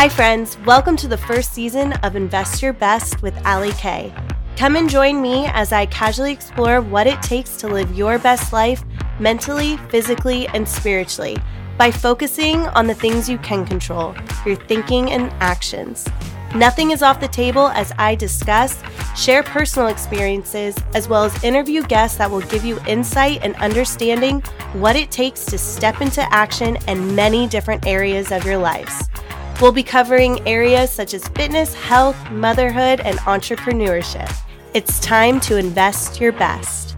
Hi, friends. Welcome to the first season of Invest Your Best with Ali Kay. Come and join me as I casually explore what it takes to live your best life mentally, physically, and spiritually by focusing on the things you can control your thinking and actions. Nothing is off the table as I discuss, share personal experiences, as well as interview guests that will give you insight and understanding what it takes to step into action in many different areas of your lives. We'll be covering areas such as fitness, health, motherhood, and entrepreneurship. It's time to invest your best.